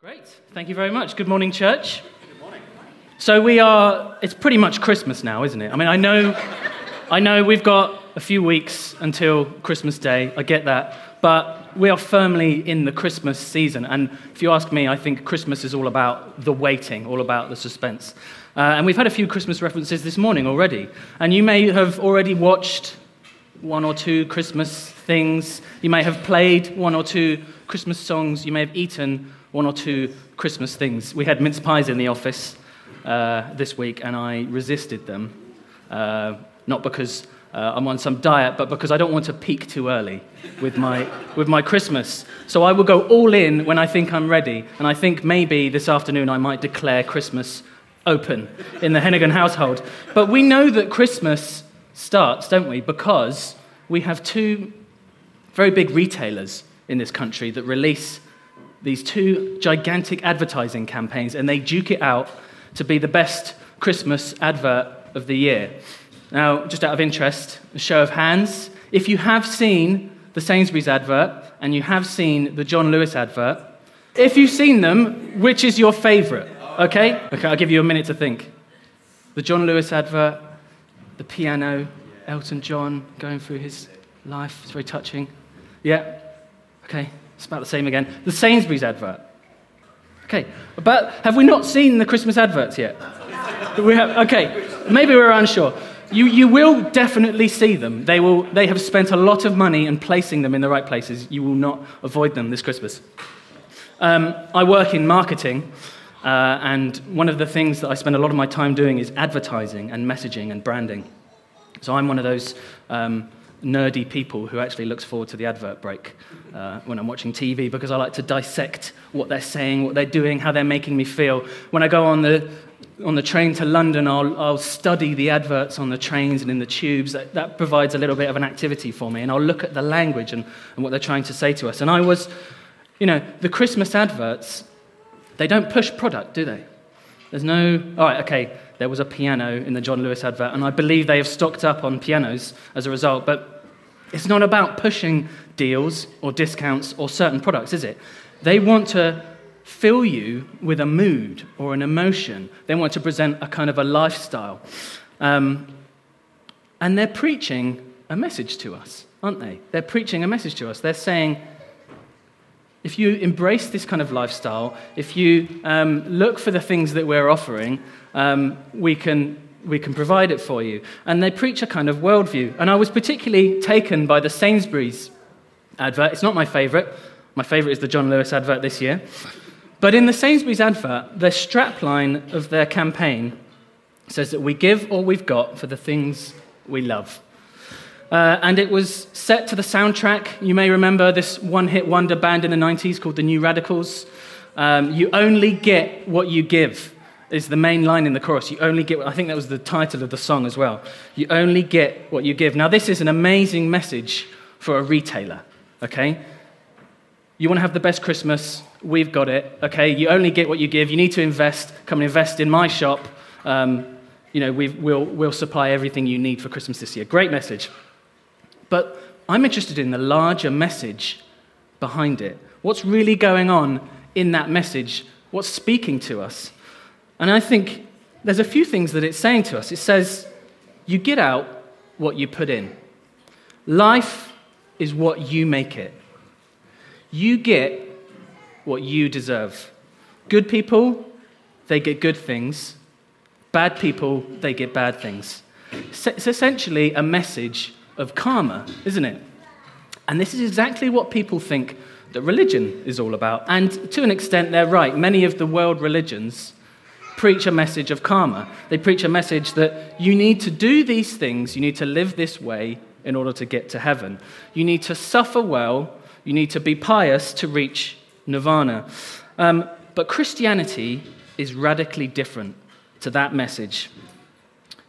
Great. Thank you very much. Good morning, church. Good morning. So we are it's pretty much Christmas now, isn't it? I mean, I know I know we've got a few weeks until Christmas Day. I get that. But we are firmly in the Christmas season. And if you ask me, I think Christmas is all about the waiting, all about the suspense. Uh, and we've had a few Christmas references this morning already. And you may have already watched one or two Christmas things. You may have played one or two Christmas songs. You may have eaten one or two Christmas things. We had mince pies in the office uh, this week, and I resisted them. Uh, not because uh, I'm on some diet, but because I don't want to peak too early with my, with my Christmas. So I will go all in when I think I'm ready, and I think maybe this afternoon I might declare Christmas open in the Hennigan household. But we know that Christmas starts, don't we? Because we have two very big retailers in this country that release these two gigantic advertising campaigns, and they duke it out to be the best Christmas advert of the year. Now, just out of interest, a show of hands. If you have seen the Sainsbury's advert and you have seen the John Lewis advert, if you've seen them, which is your favourite? Okay? Okay, I'll give you a minute to think. The John Lewis advert, the piano, Elton John going through his life. It's very touching. Yeah? Okay, it's about the same again. The Sainsbury's advert. Okay, but have we not seen the Christmas adverts yet? We have, okay, maybe we're unsure. You, you will definitely see them. They, will, they have spent a lot of money in placing them in the right places. You will not avoid them this Christmas. Um, I work in marketing, uh, and one of the things that I spend a lot of my time doing is advertising and messaging and branding. So I'm one of those um, nerdy people who actually looks forward to the advert break uh, when I'm watching TV because I like to dissect what they're saying, what they're doing, how they're making me feel. When I go on the, on the train to London, I'll, I'll study the adverts on the trains and in the tubes. That, that provides a little bit of an activity for me. And I'll look at the language and, and what they're trying to say to us. And I was, you know, the Christmas adverts, they don't push product, do they? There's no, all right, okay, there was a piano in the John Lewis advert, and I believe they have stocked up on pianos as a result, but it's not about pushing deals or discounts or certain products, is it? They want to fill you with a mood or an emotion. They want to present a kind of a lifestyle. Um, and they're preaching a message to us, aren't they? They're preaching a message to us. They're saying, if you embrace this kind of lifestyle, if you um, look for the things that we're offering, um, we, can, we can provide it for you. And they preach a kind of worldview. And I was particularly taken by the Sainsbury's advert. It's not my favorite. My favorite is the John Lewis advert this year. But in the Sainsbury's advert, the strapline of their campaign says that we give all we've got for the things we love. Uh, and it was set to the soundtrack. You may remember this one hit wonder band in the 90s called the New Radicals. Um, you only get what you give, is the main line in the chorus. You only get, I think that was the title of the song as well. You only get what you give. Now, this is an amazing message for a retailer, okay? You want to have the best Christmas, we've got it, okay? You only get what you give. You need to invest. Come and invest in my shop. Um, you know, we will we'll supply everything you need for Christmas this year. Great message. But I'm interested in the larger message behind it. What's really going on in that message? What's speaking to us? And I think there's a few things that it's saying to us. It says, You get out what you put in. Life is what you make it. You get what you deserve. Good people, they get good things. Bad people, they get bad things. It's essentially a message of karma, isn't it? And this is exactly what people think that religion is all about. And to an extent, they're right. Many of the world religions preach a message of karma. They preach a message that you need to do these things, you need to live this way in order to get to heaven. You need to suffer well, you need to be pious to reach nirvana. Um, but Christianity is radically different to that message.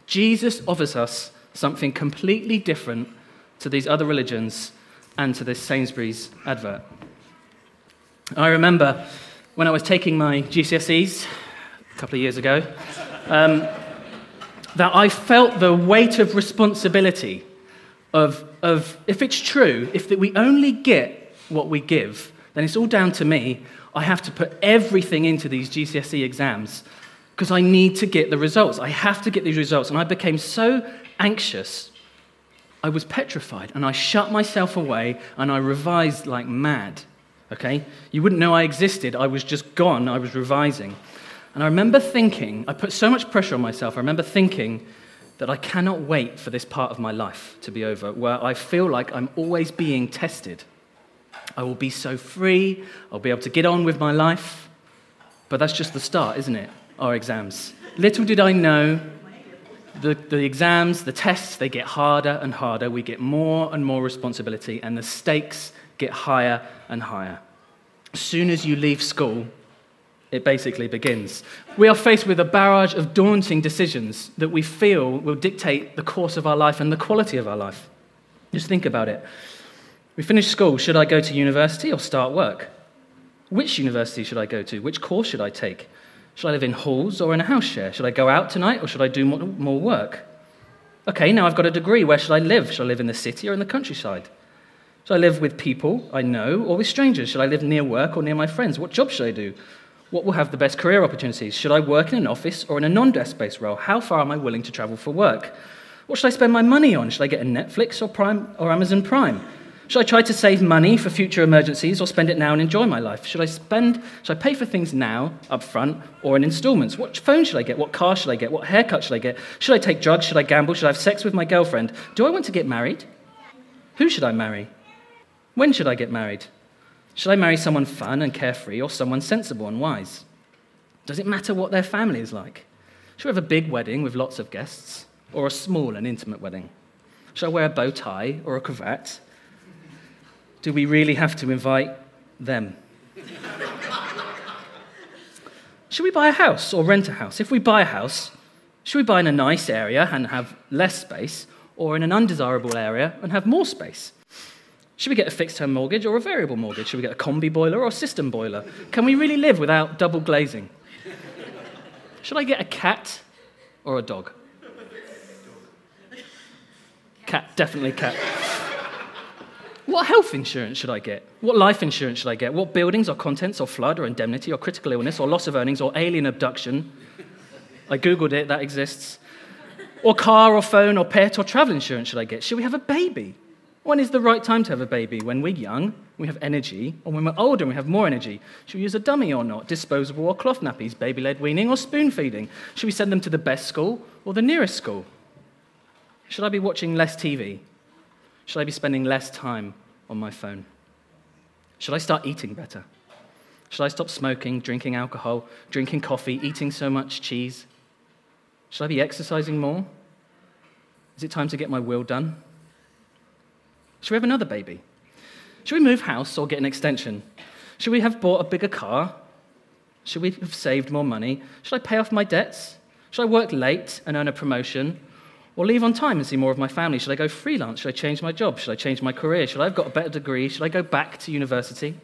Jesus offers us something completely different to these other religions and to this Sainsbury's advert. I remember when I was taking my GCSEs a couple of years ago um, that I felt the weight of responsibility of, of if it's true, if that we only get what we give, then it's all down to me. I have to put everything into these GCSE exams because I need to get the results. I have to get these results. And I became so anxious, I was petrified. And I shut myself away and I revised like mad. Okay? You wouldn't know I existed. I was just gone. I was revising. And I remember thinking, I put so much pressure on myself. I remember thinking that I cannot wait for this part of my life to be over, where I feel like I'm always being tested. I will be so free, I'll be able to get on with my life. But that's just the start, isn't it? Our exams. Little did I know the, the exams, the tests, they get harder and harder. We get more and more responsibility, and the stakes get higher and higher. As soon as you leave school, it basically begins. We are faced with a barrage of daunting decisions that we feel will dictate the course of our life and the quality of our life. Just think about it. We finish school. Should I go to university or start work? Which university should I go to? Which course should I take? Should I live in halls or in a house share? Should I go out tonight or should I do more work? Okay, now I've got a degree. Where should I live? Should I live in the city or in the countryside? Should I live with people I know or with strangers? Should I live near work or near my friends? What job should I do? What will have the best career opportunities? Should I work in an office or in a non desk based role? How far am I willing to travel for work? What should I spend my money on? Should I get a Netflix or, Prime, or Amazon Prime? Should I try to save money for future emergencies or spend it now and enjoy my life? Should I spend, should I pay for things now, up front, or in installments? What phone should I get? What car should I get? What haircut should I get? Should I take drugs? Should I gamble? Should I have sex with my girlfriend? Do I want to get married? Who should I marry? When should I get married? Should I marry someone fun and carefree or someone sensible and wise? Does it matter what their family is like? Should we have a big wedding with lots of guests or a small and intimate wedding? Should I wear a bow tie or a cravat? Do we really have to invite them? should we buy a house or rent a house? If we buy a house, should we buy in a nice area and have less space, or in an undesirable area and have more space? Should we get a fixed term mortgage or a variable mortgage? Should we get a combi boiler or a system boiler? Can we really live without double glazing? Should I get a cat or a dog? Cat, definitely cat. What health insurance should I get? What life insurance should I get? What buildings or contents or flood or indemnity or critical illness or loss of earnings or alien abduction? I Googled it, that exists. Or car or phone or pet or travel insurance should I get? Should we have a baby? When is the right time to have a baby? When we're young, we have energy, or when we're older and we have more energy? Should we use a dummy or not? Disposable or cloth nappies? Baby led weaning or spoon feeding? Should we send them to the best school or the nearest school? Should I be watching less TV? Should I be spending less time on my phone? Should I start eating better? Should I stop smoking, drinking alcohol, drinking coffee, eating so much cheese? Should I be exercising more? Is it time to get my will done? Should we have another baby? Should we move house or get an extension? Should we have bought a bigger car? Should we have saved more money? Should I pay off my debts? Should I work late and earn a promotion? Or leave on time and see more of my family? Should I go freelance? Should I change my job? Should I change my career? Should I have got a better degree? Should I go back to university?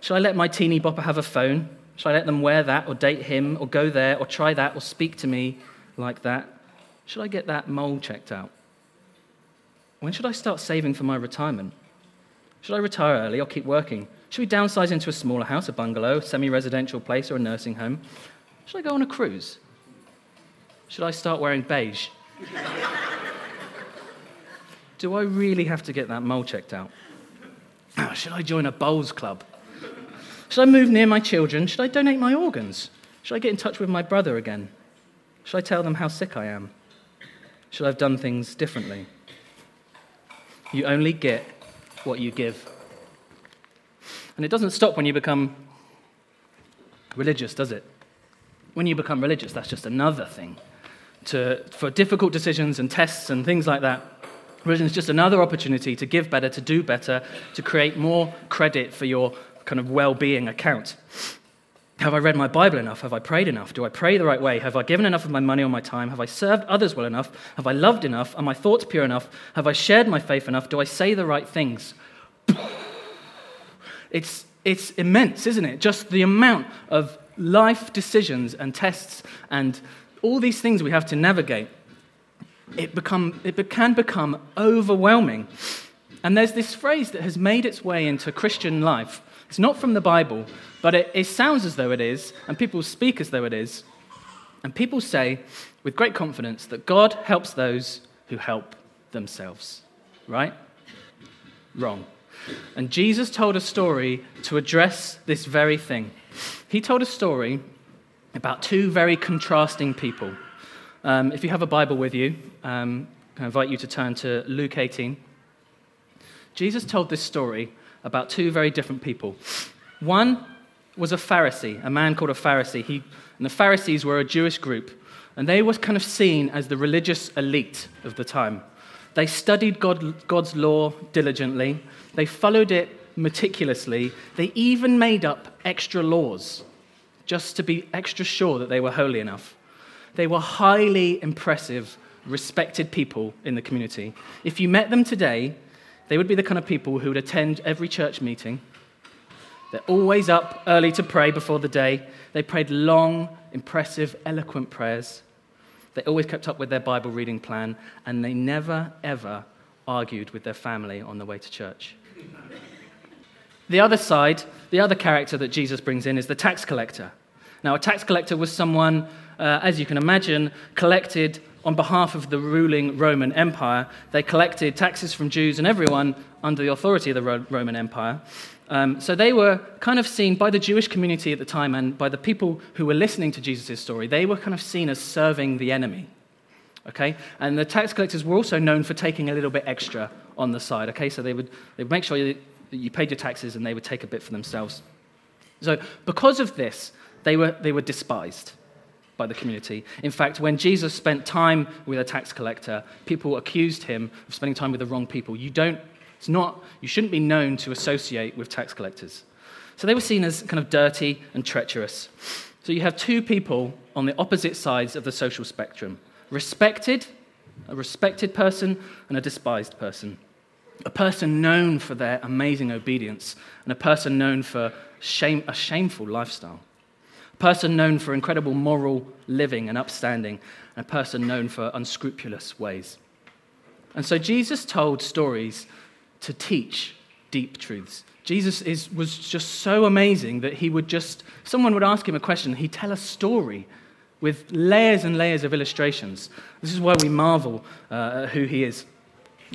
Should I let my teeny bopper have a phone? Should I let them wear that or date him or go there or try that or speak to me like that? Should I get that mole checked out? When should I start saving for my retirement? Should I retire early or keep working? Should we downsize into a smaller house, a bungalow, a semi residential place, or a nursing home? Should I go on a cruise? Should I start wearing beige? Do I really have to get that mole checked out? Oh, should I join a bowls club? Should I move near my children? Should I donate my organs? Should I get in touch with my brother again? Should I tell them how sick I am? Should I have done things differently? You only get what you give. And it doesn't stop when you become religious, does it? When you become religious, that's just another thing to, for difficult decisions and tests and things like that. Religion is just another opportunity to give better, to do better, to create more credit for your kind of well being account. Have I read my Bible enough? Have I prayed enough? Do I pray the right way? Have I given enough of my money or my time? Have I served others well enough? Have I loved enough? Are my thoughts pure enough? Have I shared my faith enough? Do I say the right things? It's, it's immense, isn't it? Just the amount of life decisions and tests and all these things we have to navigate, it, become, it can become overwhelming. And there's this phrase that has made its way into Christian life It's not from the Bible, but it, it sounds as though it is, and people speak as though it is. And people say with great confidence that God helps those who help themselves. Right? Wrong. And Jesus told a story to address this very thing. He told a story about two very contrasting people. Um, if you have a Bible with you, um, I invite you to turn to Luke 18. Jesus told this story about two very different people. One was a Pharisee, a man called a Pharisee. He, and the Pharisees were a Jewish group, and they were kind of seen as the religious elite of the time. They studied God, God's law diligently, they followed it meticulously, they even made up extra laws just to be extra sure that they were holy enough. They were highly impressive, respected people in the community. If you met them today, they would be the kind of people who would attend every church meeting. They're always up early to pray before the day. They prayed long, impressive, eloquent prayers. They always kept up with their Bible reading plan, and they never, ever argued with their family on the way to church. The other side, the other character that Jesus brings in is the tax collector. Now, a tax collector was someone, uh, as you can imagine, collected on behalf of the ruling Roman Empire. They collected taxes from Jews and everyone under the authority of the Ro- Roman Empire. Um, so they were kind of seen by the Jewish community at the time and by the people who were listening to Jesus' story, they were kind of seen as serving the enemy. Okay? And the tax collectors were also known for taking a little bit extra on the side. Okay? So they would, they would make sure you, you paid your taxes and they would take a bit for themselves. So because of this, they were, they were despised by the community. In fact, when Jesus spent time with a tax collector, people accused him of spending time with the wrong people. You don't, it's not, you shouldn't be known to associate with tax collectors. So they were seen as kind of dirty and treacherous. So you have two people on the opposite sides of the social spectrum respected, a respected person, and a despised person. A person known for their amazing obedience, and a person known for shame, a shameful lifestyle person known for incredible moral living and upstanding, and a person known for unscrupulous ways. And so Jesus told stories to teach deep truths. Jesus is, was just so amazing that he would just, someone would ask him a question, he'd tell a story with layers and layers of illustrations. This is why we marvel uh, at who he is.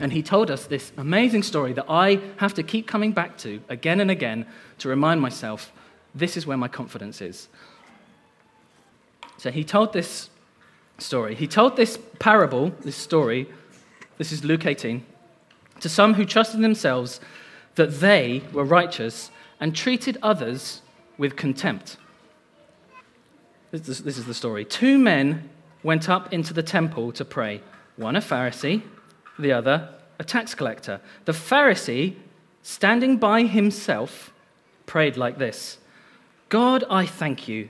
And he told us this amazing story that I have to keep coming back to again and again to remind myself this is where my confidence is. So he told this story. He told this parable, this story, this is Luke 18, to some who trusted themselves that they were righteous and treated others with contempt. This is, this is the story. Two men went up into the temple to pray, one a Pharisee, the other a tax collector. The Pharisee, standing by himself, prayed like this God, I thank you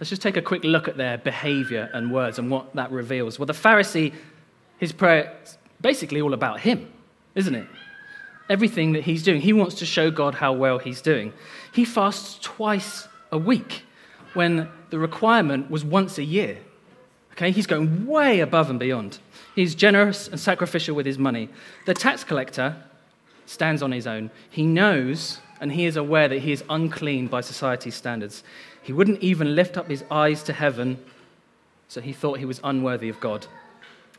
Let's just take a quick look at their behavior and words and what that reveals. Well, the Pharisee, his prayer is basically all about him, isn't it? Everything that he's doing, he wants to show God how well he's doing. He fasts twice a week when the requirement was once a year. Okay, he's going way above and beyond. He's generous and sacrificial with his money. The tax collector stands on his own. He knows and he is aware that he is unclean by society's standards. He wouldn't even lift up his eyes to heaven, so he thought he was unworthy of God.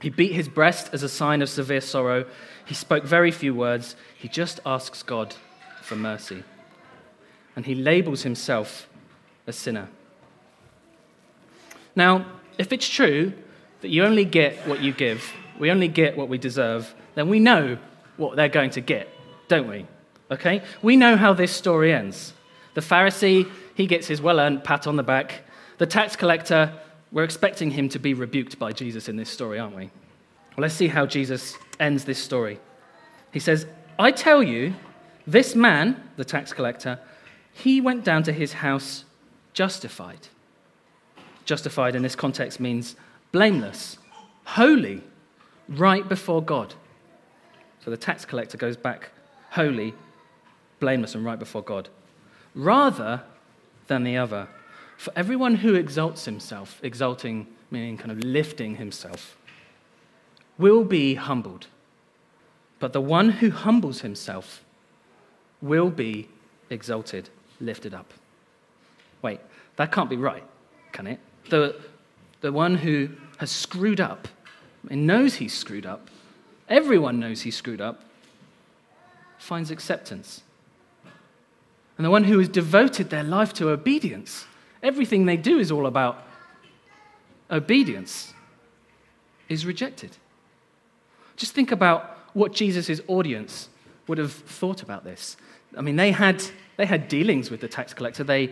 He beat his breast as a sign of severe sorrow. He spoke very few words. He just asks God for mercy. And he labels himself a sinner. Now, if it's true that you only get what you give, we only get what we deserve, then we know what they're going to get, don't we? Okay? We know how this story ends. The Pharisee he gets his well earned pat on the back. The tax collector, we're expecting him to be rebuked by Jesus in this story, aren't we? Well, let's see how Jesus ends this story. He says, I tell you, this man, the tax collector, he went down to his house justified. Justified in this context means blameless, holy, right before God. So the tax collector goes back holy, blameless, and right before God, rather than the other. For everyone who exalts himself, exalting meaning kind of lifting himself, will be humbled. But the one who humbles himself will be exalted, lifted up. Wait, that can't be right, can it? The, the one who has screwed up and knows he's screwed up, everyone knows he's screwed up, finds acceptance. And the one who has devoted their life to obedience, everything they do is all about obedience, is rejected. Just think about what Jesus' audience would have thought about this. I mean, they had, they had dealings with the tax collector, they,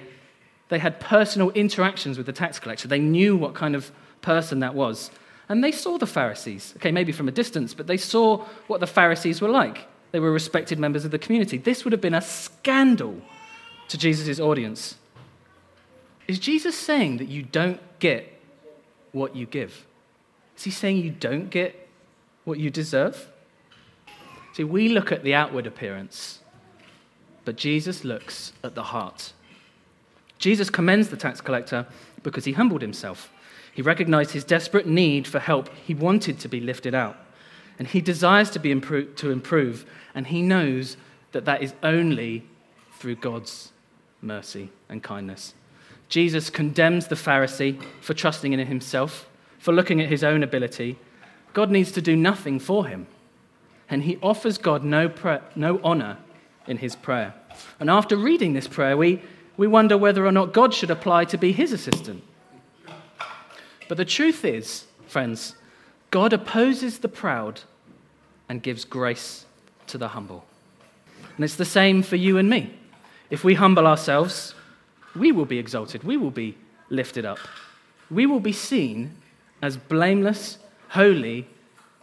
they had personal interactions with the tax collector, they knew what kind of person that was. And they saw the Pharisees, okay, maybe from a distance, but they saw what the Pharisees were like. They were respected members of the community. This would have been a scandal to Jesus' audience. Is Jesus saying that you don't get what you give? Is he saying you don't get what you deserve? See, we look at the outward appearance, but Jesus looks at the heart. Jesus commends the tax collector because he humbled himself. He recognized his desperate need for help. He wanted to be lifted out. And he desires to, be to improve. And he knows that that is only through God's mercy and kindness. Jesus condemns the Pharisee for trusting in himself, for looking at his own ability. God needs to do nothing for him. And he offers God no, no honor in his prayer. And after reading this prayer, we, we wonder whether or not God should apply to be his assistant. But the truth is, friends, God opposes the proud and gives grace to the humble. And it's the same for you and me. If we humble ourselves, we will be exalted, we will be lifted up. We will be seen as blameless, holy,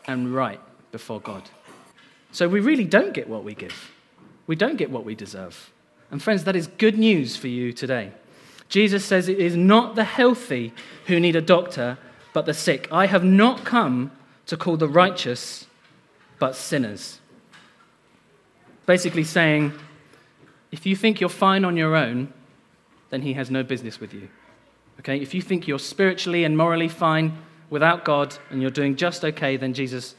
and right before God. So we really don't get what we give. We don't get what we deserve. And friends, that is good news for you today. Jesus says it is not the healthy who need a doctor, but the sick. I have not come to call the righteous, but sinners. Basically, saying, if you think you're fine on your own, then he has no business with you. Okay? If you think you're spiritually and morally fine without God and you're doing just okay, then Jesus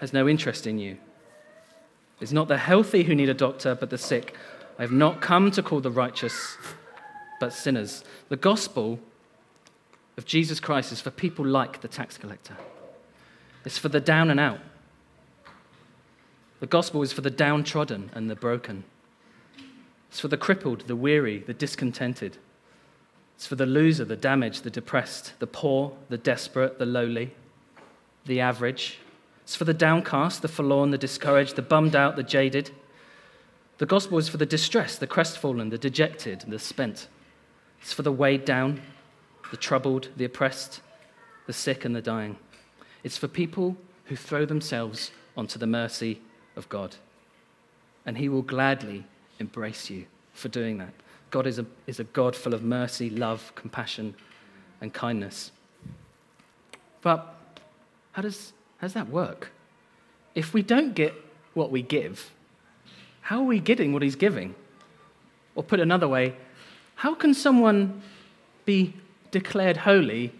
has no interest in you. It's not the healthy who need a doctor, but the sick. I have not come to call the righteous, but sinners. The gospel of Jesus Christ is for people like the tax collector, it's for the down and out. The gospel is for the downtrodden and the broken. It's for the crippled, the weary, the discontented. It's for the loser, the damaged, the depressed, the poor, the desperate, the lowly, the average. It's for the downcast, the forlorn, the discouraged, the bummed out, the jaded. The gospel is for the distressed, the crestfallen, the dejected, the spent. It's for the weighed down, the troubled, the oppressed, the sick, and the dying. It's for people who throw themselves onto the mercy of God. And He will gladly embrace you for doing that. God is a, is a God full of mercy, love, compassion, and kindness. But how does, how does that work? If we don't get what we give, how are we getting what He's giving? Or put another way, how can someone be declared holy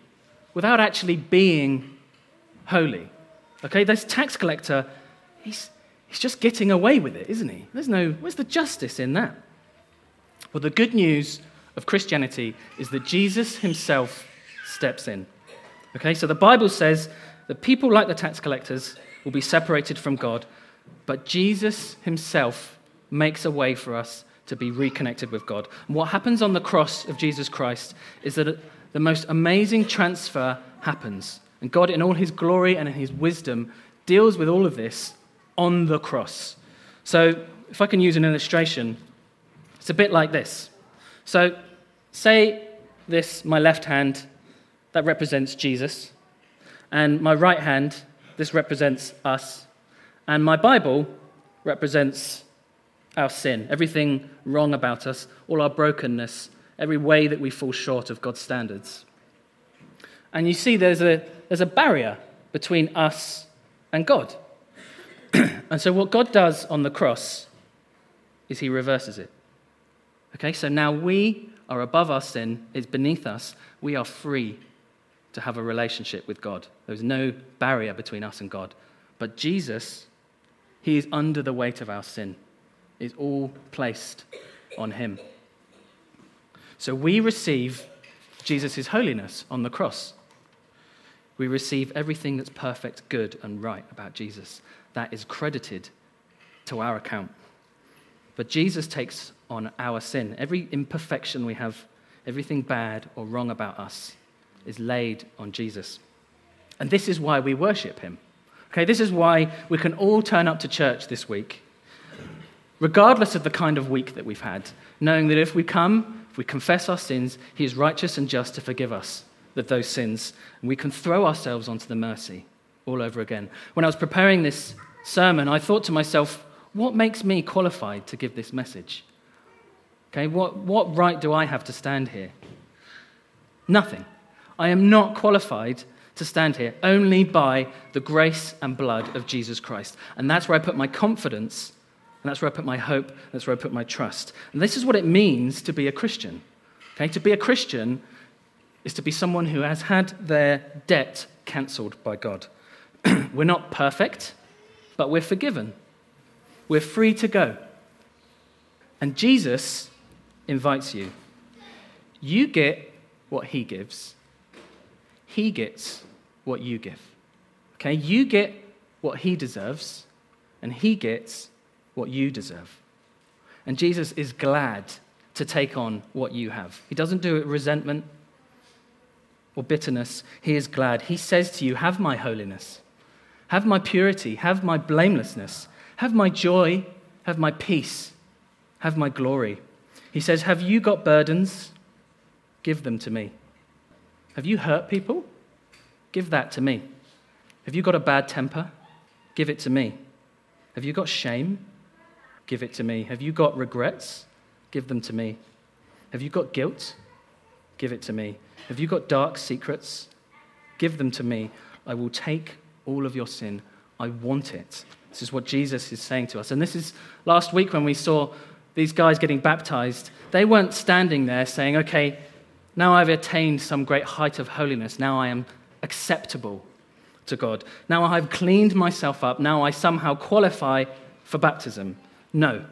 without actually being holy? Okay, this tax collector, he's, he's just getting away with it, isn't he? There's no, where's the justice in that? Well, the good news of Christianity is that Jesus himself steps in. Okay, so the Bible says that people like the tax collectors will be separated from God, but Jesus himself makes a way for us to be reconnected with God. And what happens on the cross of Jesus Christ is that the most amazing transfer happens. And God, in all his glory and in his wisdom, deals with all of this on the cross. So, if I can use an illustration, it's a bit like this. So, say this, my left hand, that represents Jesus, and my right hand, this represents us, and my Bible represents our sin, everything wrong about us, all our brokenness, every way that we fall short of God's standards. And you see, there's a, there's a barrier between us and God. and so, what God does on the cross is he reverses it. Okay, so now we are above our sin, it's beneath us. We are free to have a relationship with God. There's no barrier between us and God. But Jesus, he is under the weight of our sin, it's all placed on him. So we receive Jesus' holiness on the cross. We receive everything that's perfect, good, and right about Jesus. That is credited to our account. But Jesus takes on our sin. Every imperfection we have, everything bad or wrong about us, is laid on Jesus. And this is why we worship him. Okay, this is why we can all turn up to church this week, regardless of the kind of week that we've had, knowing that if we come, if we confess our sins, he is righteous and just to forgive us of those sins, and we can throw ourselves onto the mercy all over again. When I was preparing this sermon, I thought to myself, what makes me qualified to give this message? Okay, what, what right do I have to stand here? Nothing. I am not qualified to stand here only by the grace and blood of Jesus Christ. And that's where I put my confidence, and that's where I put my hope, that's where I put my trust. And this is what it means to be a Christian. Okay, to be a Christian is to be someone who has had their debt cancelled by God. we're not perfect, but we're forgiven. We're free to go. And Jesus invites you. You get what he gives, he gets what you give. Okay? You get what he deserves, and he gets what you deserve. And Jesus is glad to take on what you have. He doesn't do it resentment or bitterness. He is glad. He says to you, Have my holiness, have my purity, have my blamelessness, have my joy, have my peace, have my glory. He says, Have you got burdens? Give them to me. Have you hurt people? Give that to me. Have you got a bad temper? Give it to me. Have you got shame? Give it to me. Have you got regrets? Give them to me. Have you got guilt? Give it to me. Have you got dark secrets? Give them to me. I will take all of your sin. I want it. This is what Jesus is saying to us. And this is last week when we saw these guys getting baptized. They weren't standing there saying, okay, now I've attained some great height of holiness. Now I am acceptable to God. Now I've cleaned myself up. Now I somehow qualify for baptism. No.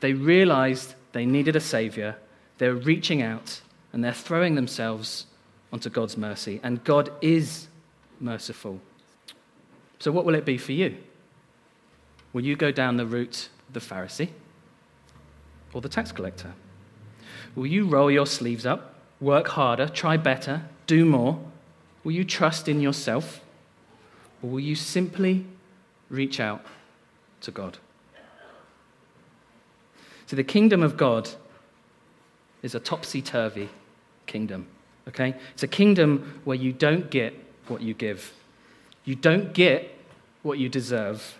They realized they needed a savior. They're reaching out and they're throwing themselves onto God's mercy. And God is merciful. So, what will it be for you? Will you go down the route of the Pharisee or the tax collector? Will you roll your sleeves up, work harder, try better, do more? Will you trust in yourself? Or will you simply reach out to God? So, the kingdom of God is a topsy turvy kingdom. Okay? It's a kingdom where you don't get what you give, you don't get what you deserve,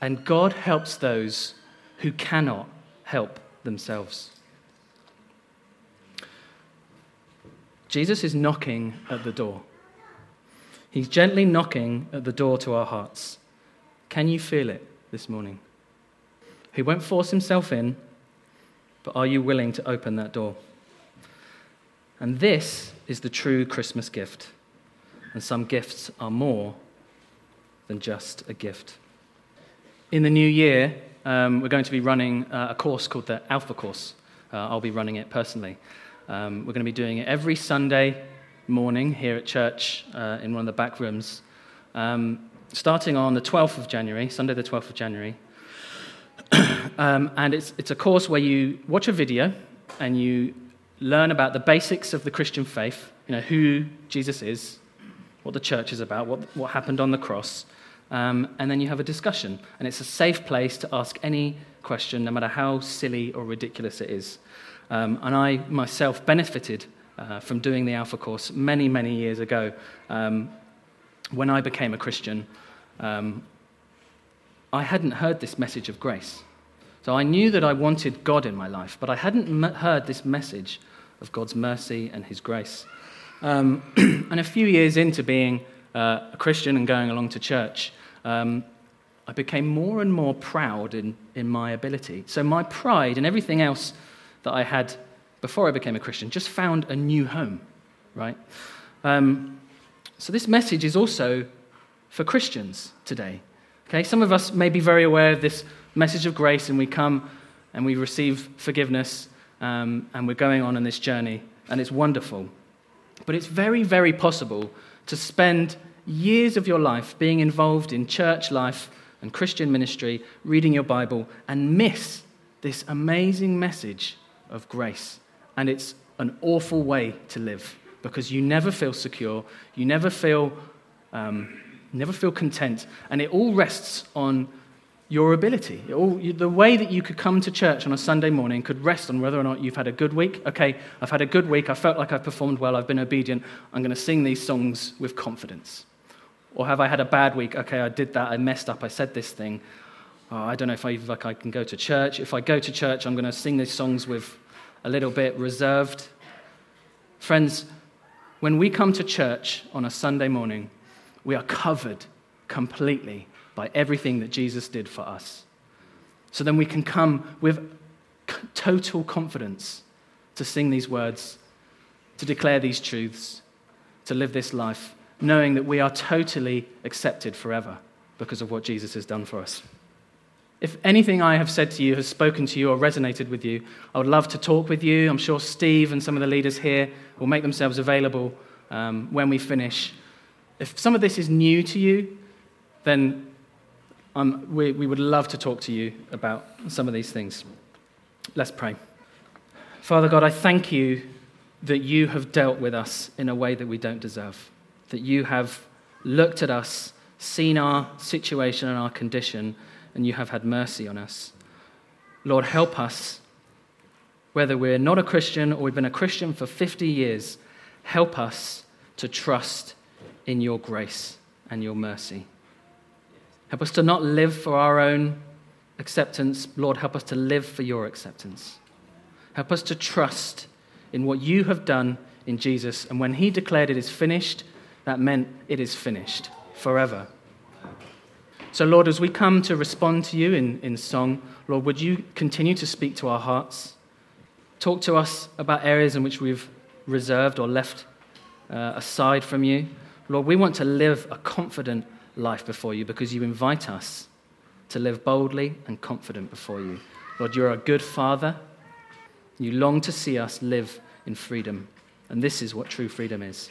and God helps those who cannot help themselves. Jesus is knocking at the door. He's gently knocking at the door to our hearts. Can you feel it this morning? He won't force himself in, but are you willing to open that door? And this is the true Christmas gift. And some gifts are more than just a gift. In the new year, um, we're going to be running uh, a course called the Alpha Course. Uh, I'll be running it personally. Um, we're going to be doing it every Sunday morning here at church uh, in one of the back rooms, um, starting on the 12th of January, Sunday the 12th of January. um, and it's, it's a course where you watch a video and you learn about the basics of the Christian faith, you know, who Jesus is, what the church is about, what, what happened on the cross, um, and then you have a discussion. And it's a safe place to ask any question, no matter how silly or ridiculous it is. Um, and I myself benefited uh, from doing the Alpha course many, many years ago. Um, when I became a Christian, um, I hadn't heard this message of grace. So I knew that I wanted God in my life, but I hadn't m- heard this message of God's mercy and His grace. Um, and a few years into being uh, a Christian and going along to church, um, I became more and more proud in, in my ability. So my pride and everything else that I had before I became a Christian just found a new home, right? Um, so this message is also for Christians today. Okay, some of us may be very aware of this message of grace, and we come and we receive forgiveness, um, and we're going on in this journey, and it's wonderful. But it's very, very possible to spend years of your life being involved in church life and Christian ministry, reading your Bible, and miss this amazing message of grace. And it's an awful way to live because you never feel secure, you never feel, um, never feel content, and it all rests on your ability. All, the way that you could come to church on a Sunday morning could rest on whether or not you've had a good week. Okay, I've had a good week. I felt like I've performed well. I've been obedient. I'm going to sing these songs with confidence. Or have I had a bad week? Okay, I did that. I messed up. I said this thing. Oh, I don't know if I, like, I can go to church. If I go to church, I'm going to sing these songs with a little bit reserved. Friends, when we come to church on a Sunday morning, we are covered completely by everything that Jesus did for us. So then we can come with total confidence to sing these words, to declare these truths, to live this life, knowing that we are totally accepted forever because of what Jesus has done for us. If anything I have said to you has spoken to you or resonated with you, I would love to talk with you. I'm sure Steve and some of the leaders here will make themselves available um, when we finish. If some of this is new to you, then um, we, we would love to talk to you about some of these things. Let's pray. Father God, I thank you that you have dealt with us in a way that we don't deserve, that you have looked at us, seen our situation and our condition, and you have had mercy on us. Lord, help us, whether we're not a Christian or we've been a Christian for 50 years, help us to trust in your grace and your mercy. Help us to not live for our own acceptance. Lord, help us to live for your acceptance. Help us to trust in what you have done in Jesus. And when he declared it is finished, that meant it is finished forever. So, Lord, as we come to respond to you in, in song, Lord, would you continue to speak to our hearts? Talk to us about areas in which we've reserved or left uh, aside from you. Lord, we want to live a confident life before you because you invite us to live boldly and confident before you. Lord, you're a good father. You long to see us live in freedom. And this is what true freedom is.